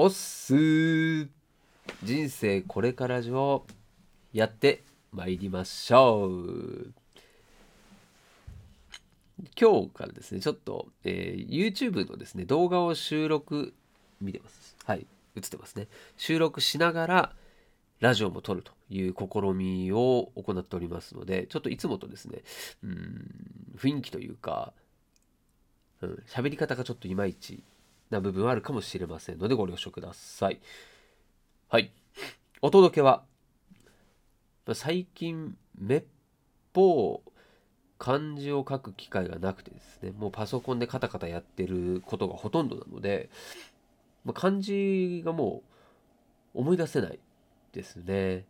おっす人生これから上やってまいりましょう。今日からですねちょっと、えー YouTube のですね動画を収録見てます。はい映ってますね。収録しながらラジオも撮るという試みを行っておりますのでちょっといつもとですねうん雰囲気というかうん喋り方がちょっといまいちな部分はあるかもしれませんのでご了承ください。はい。お届けは最近めっぽう漢字を書く機会がなくてですねもうパソコンでカタカタやってることがほとんどなので、ま、漢字がもう思い出せないですね。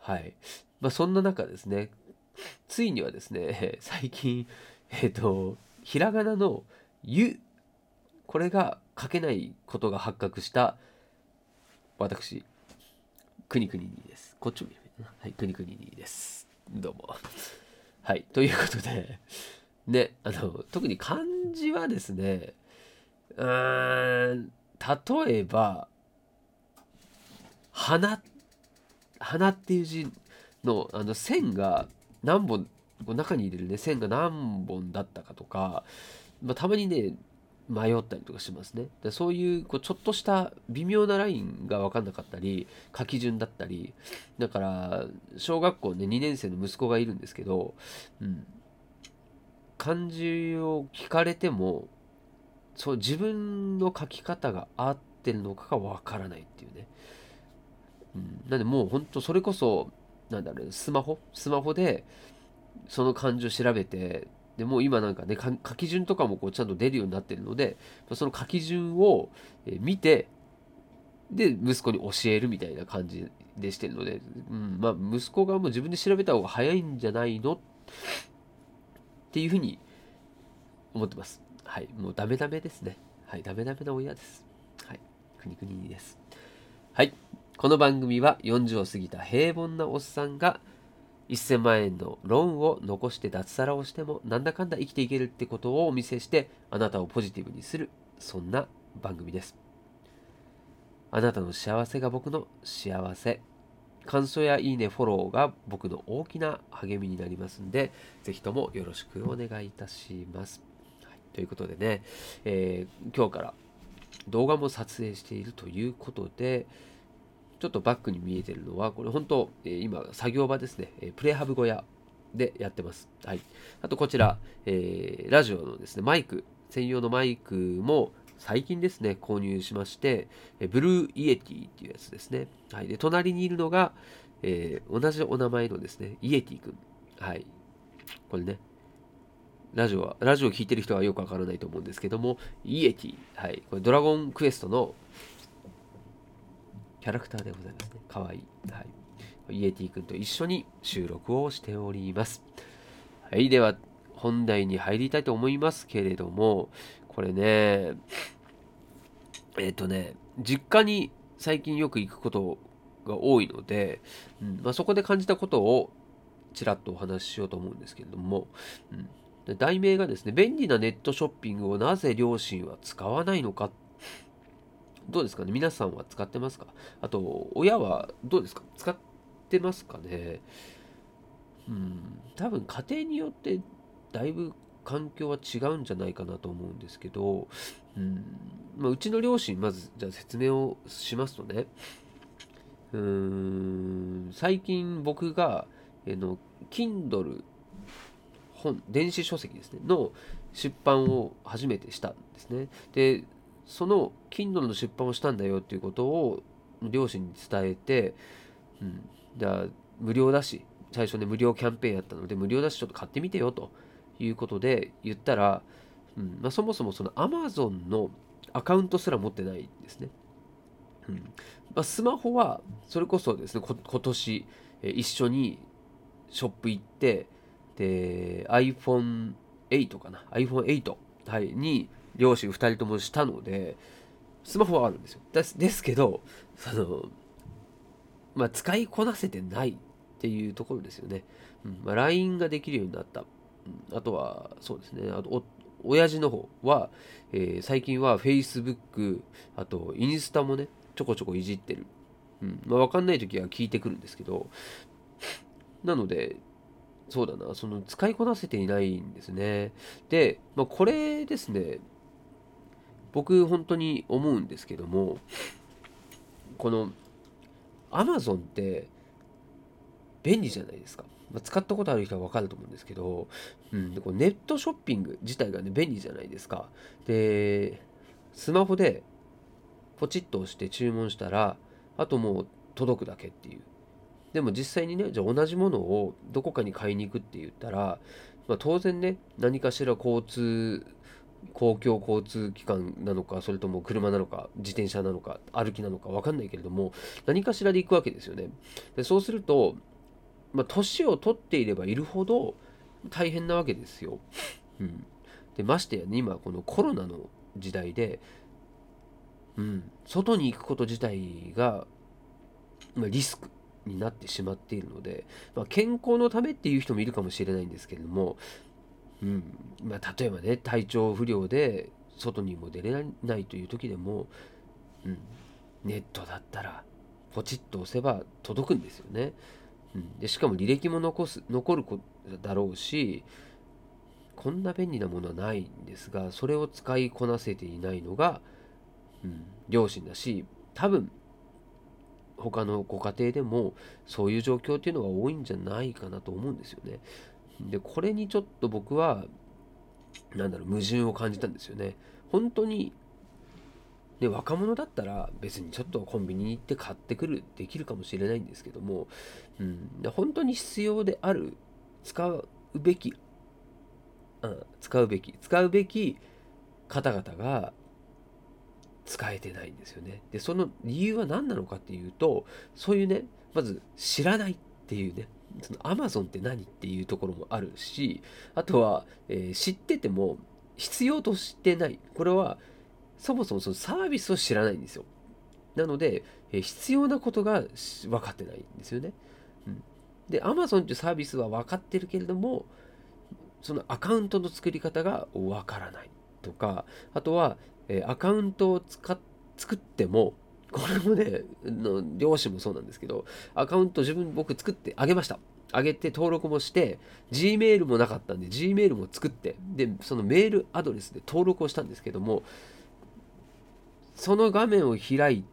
はい。まあそんな中ですねついにはですね最近えっ、とひらがなの「ゆ」これが書けないことが発覚した私くにくににです。こっちを見るはいくにくににです。どうも。はいということで。ねあの特に漢字はですねうーん例えば「花」「花」っていう字のあの線が何本こう中に入れるね線が何本だったかとか、まあ、たまにね迷ったりとかしますね。でそういうこうちょっとした微妙なラインが分かんなかったり書き順だったりだから小学校ね2年生の息子がいるんですけど、うん、漢字を聞かれてもそう自分の書き方が合ってるのかが分からないっていうね、うん、なんでもう本当それこそなんだろうスマホ？スマホでその漢字を調べてでもう今なんかね書き順とかもこうちゃんと出るようになってるのでその書き順をえ見てで息子に教えるみたいな感じでしてるので、うん、まあ息子がもう自分で調べた方が早いんじゃないのっていうふうに思ってます。はいもうダメダメですね。はいダメダメな親です。はいくにくにです。はいこの番組は40を過ぎた平凡なおっさんが1000万円のローンを残して脱サラをしてもなんだかんだ生きていけるってことをお見せしてあなたをポジティブにするそんな番組です。あなたの幸せが僕の幸せ。感想やいいねフォローが僕の大きな励みになりますんでぜひともよろしくお願いいたします、はい、ということでね、えー今日から動画も撮影しているということでちょっとバックに見えてるのは、これ本当、えー今、作業場ですね、えプレハブ小屋でやってます。はい。あとこちら、えーラジオのですね、マイク、専用のマイクも最近ですね、購入しまして、え Blue Yeti っていうやつですね。はい。で、隣にいるのが、えー同じお名前のですね、イエティくん。はい。これね、ラジオは、ラジオを聞いてる人はよくわからないと思うんですけども、イエティ。はい。これドラゴンクエストのキャラクターでございますね。かわいい。はい。イエティ君と一緒に収録をしております。はい。では、本題に入りたいと思いますけれども、これね、えっ、とね、実家に最近よく行くことが多いので、うんまあ、そこで感じたことをちらっとお話ししようと思うんですけれども、うん題名がですね、便利なネットショッピングをなぜ両親は使わないのかっどうですかね？皆さんは使ってますか？あと、親はどうですか？使ってますかね？うん、多分家庭によってだいぶ環境は違うんじゃないかなと思うんですけど、うんまあ、うちの両親、まずじゃあ説明をしますとね、うーん、最近僕が、えの、Kindle 本、電子書籍ですね、の出版を初めてしたんですね。で、その Kindle の出版をしたんだよっていうことを両親に伝えて、うん、じゃあ無料だし、最初ね、無料キャンペーンやったので、無料だし、ちょっと買ってみてよということで言ったら、うん。まあ、そもそもその Amazon のアカウントすら持ってないんですね。うん。まあ、スマホはそれこそですね、今年、一緒にショップ行って、で、iPhone8 かな、iPhone8、はい、に両親2人ともしたので、スマホはあるんですよ。ですですけど、その、まあ、使いこなせてないっていうところですよね。うんまあ、LINE ができるようになった。うんあとは、そうですね。あと、お親父の方は、えー最近は Facebook、あとインスタもね、ちょこちょこいじってる。うんまあ、分かんない時は聞いてくるんですけど、なので、そうだな、その使いこなせていないんですね。で、まあ、これですね、僕本当に思うんですけども、この Amazon って便利じゃないですか。まあ、使ったことある人は分かると思うんですけど、うん、でこネットショッピング自体がね、便利じゃないですか。で、スマホでポチッと押して注文したら、あともう届くだけっていう。でも実際にね、じゃあ同じものをどこかに買いに行くって言ったら、まあ、当然ね、何かしら交通、公共交通機関なのか、それとも車なのか、自転車なのか、歩きなのか分かんないけれども、何かしらで行くわけですよね。でそうすると、まあ、年を取っていればいるほど大変なわけですよ。うん、でましてやね、今このコロナの時代で、うん、外に行くこと自体が、まあ、リスクになってしまっているので、まあ、健康のためっていう人もいるかもしれないんですけれども、うんまあ、例えばね体調不良で外にも出れないという時でも、うん、ネットだったらポチッと押せば届くんですよね。うん、でしかも履歴も残す残るだろうしこんな便利なものはないんですがそれを使いこなせていないのが、うん、両親だし多分他のご家庭でもそういう状況っていうのが多いんじゃないかなと思うんですよね。でこれにちょっと僕はなんだろう矛盾を感じたんですよね。本当にで若者だったら別にちょっとコンビニに行って買ってくるできるかもしれないんですけども、うん、で本当に必要である使うべき、うん、使うべき使うべき方々が使えてないんですよね。でその理由は何なのかっていうとそういうねまず知らないっていうねそのアマゾンって何っていうところもあるしあとは、えー、知ってても必要としてないこれはそもそもそのサービスを知らないんですよ。なので、え必要なことが分かってないんですよね。うん、で、Amazon っていうサービスは分かってるけれども、そのアカウントの作り方が分からないとか、あとは、えアカウントを使っ作っても、これもね、の両親もそうなんですけど、アカウント自分僕作ってあげました。あげて登録もして、Gmail もなかったんで、Gmail も作って、で、そのメールアドレスで登録をしたんですけども、その画面を開い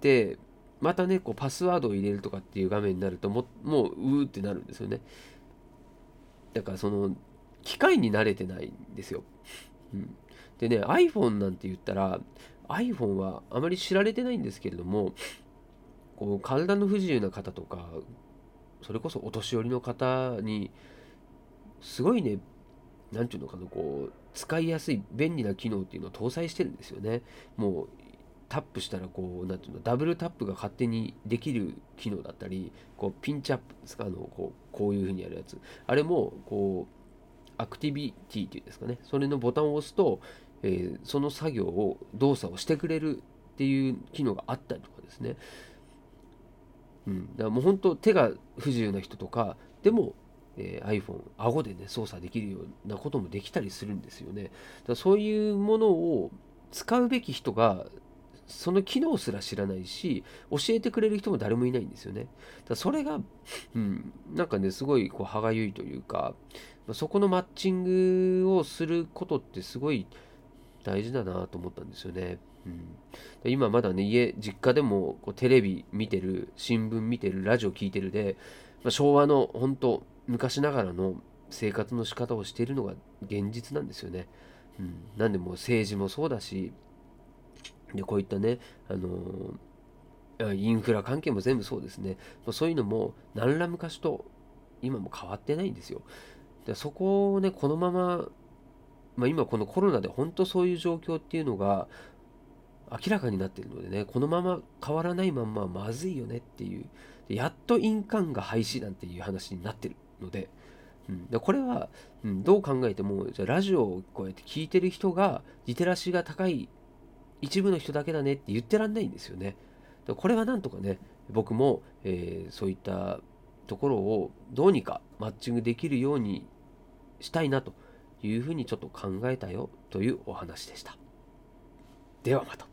て、またね、こうパスワードを入れるとかっていう画面になるとも、もう、うーってなるんですよね。だからその、機械に慣れてないんですよ。うん、でね、iPhone なんて言ったら、iPhone はあまり知られてないんですけれども、こう体の不自由な方とか、それこそお年寄りの方に、すごいね、何て言うのかな、こう、使いやすい便利な機能っていうのを搭載してるんですよね。もうタップしたらこう、なんていうの、ダブルタップが勝手にできる機能だったり、こうピンチアップですか、あのこうこういう風にやるやつ。あれも、こう、アクティビティっていうんですかね、それのボタンを押すと、えー、その作業を、動作をしてくれるっていう機能があったりとかですね。うん、だからもう本当手が不自由な人とかでもえー、iPhone、顎でね、操作できるようなこともできたりするんですよね。だそういうものを使うべき人が、その機能すら知らないし、教えてくれる人も誰もいないんですよね。だそれが、うん、なんかね、すごいこう歯がゆいというか、そこのマッチングをすることってすごい大事だなと思ったんですよね。うん、今まだね、家、実家でもこうテレビ見てる、新聞見てる、ラジオ聞いてるで、まあ、昭和の本当昔ながらの生活の仕方をしているのが現実なんですよね。うん、なんでも政治もそうだしでこういったね、あのー、インフラ関係も全部そうですねそういうのも何ら昔と今も変わってないんですよ。でそこをねこのまま、まあ、今このコロナで本当そういう状況っていうのが明らかになってるのでねこのまま変わらないまんままずいよねっていうやっと印鑑が廃止なんていう話になってるので、うん、でこれは、うん、どう考えてもじゃラジオをこうやって聞いてる人がリテラシーが高い一部の人だけだねって言ってらんないんですよね。でこれはなんとかね僕も、えー、そういったところをどうにかマッチングできるようにしたいなというふうにちょっと考えたよというお話でした。ではまた。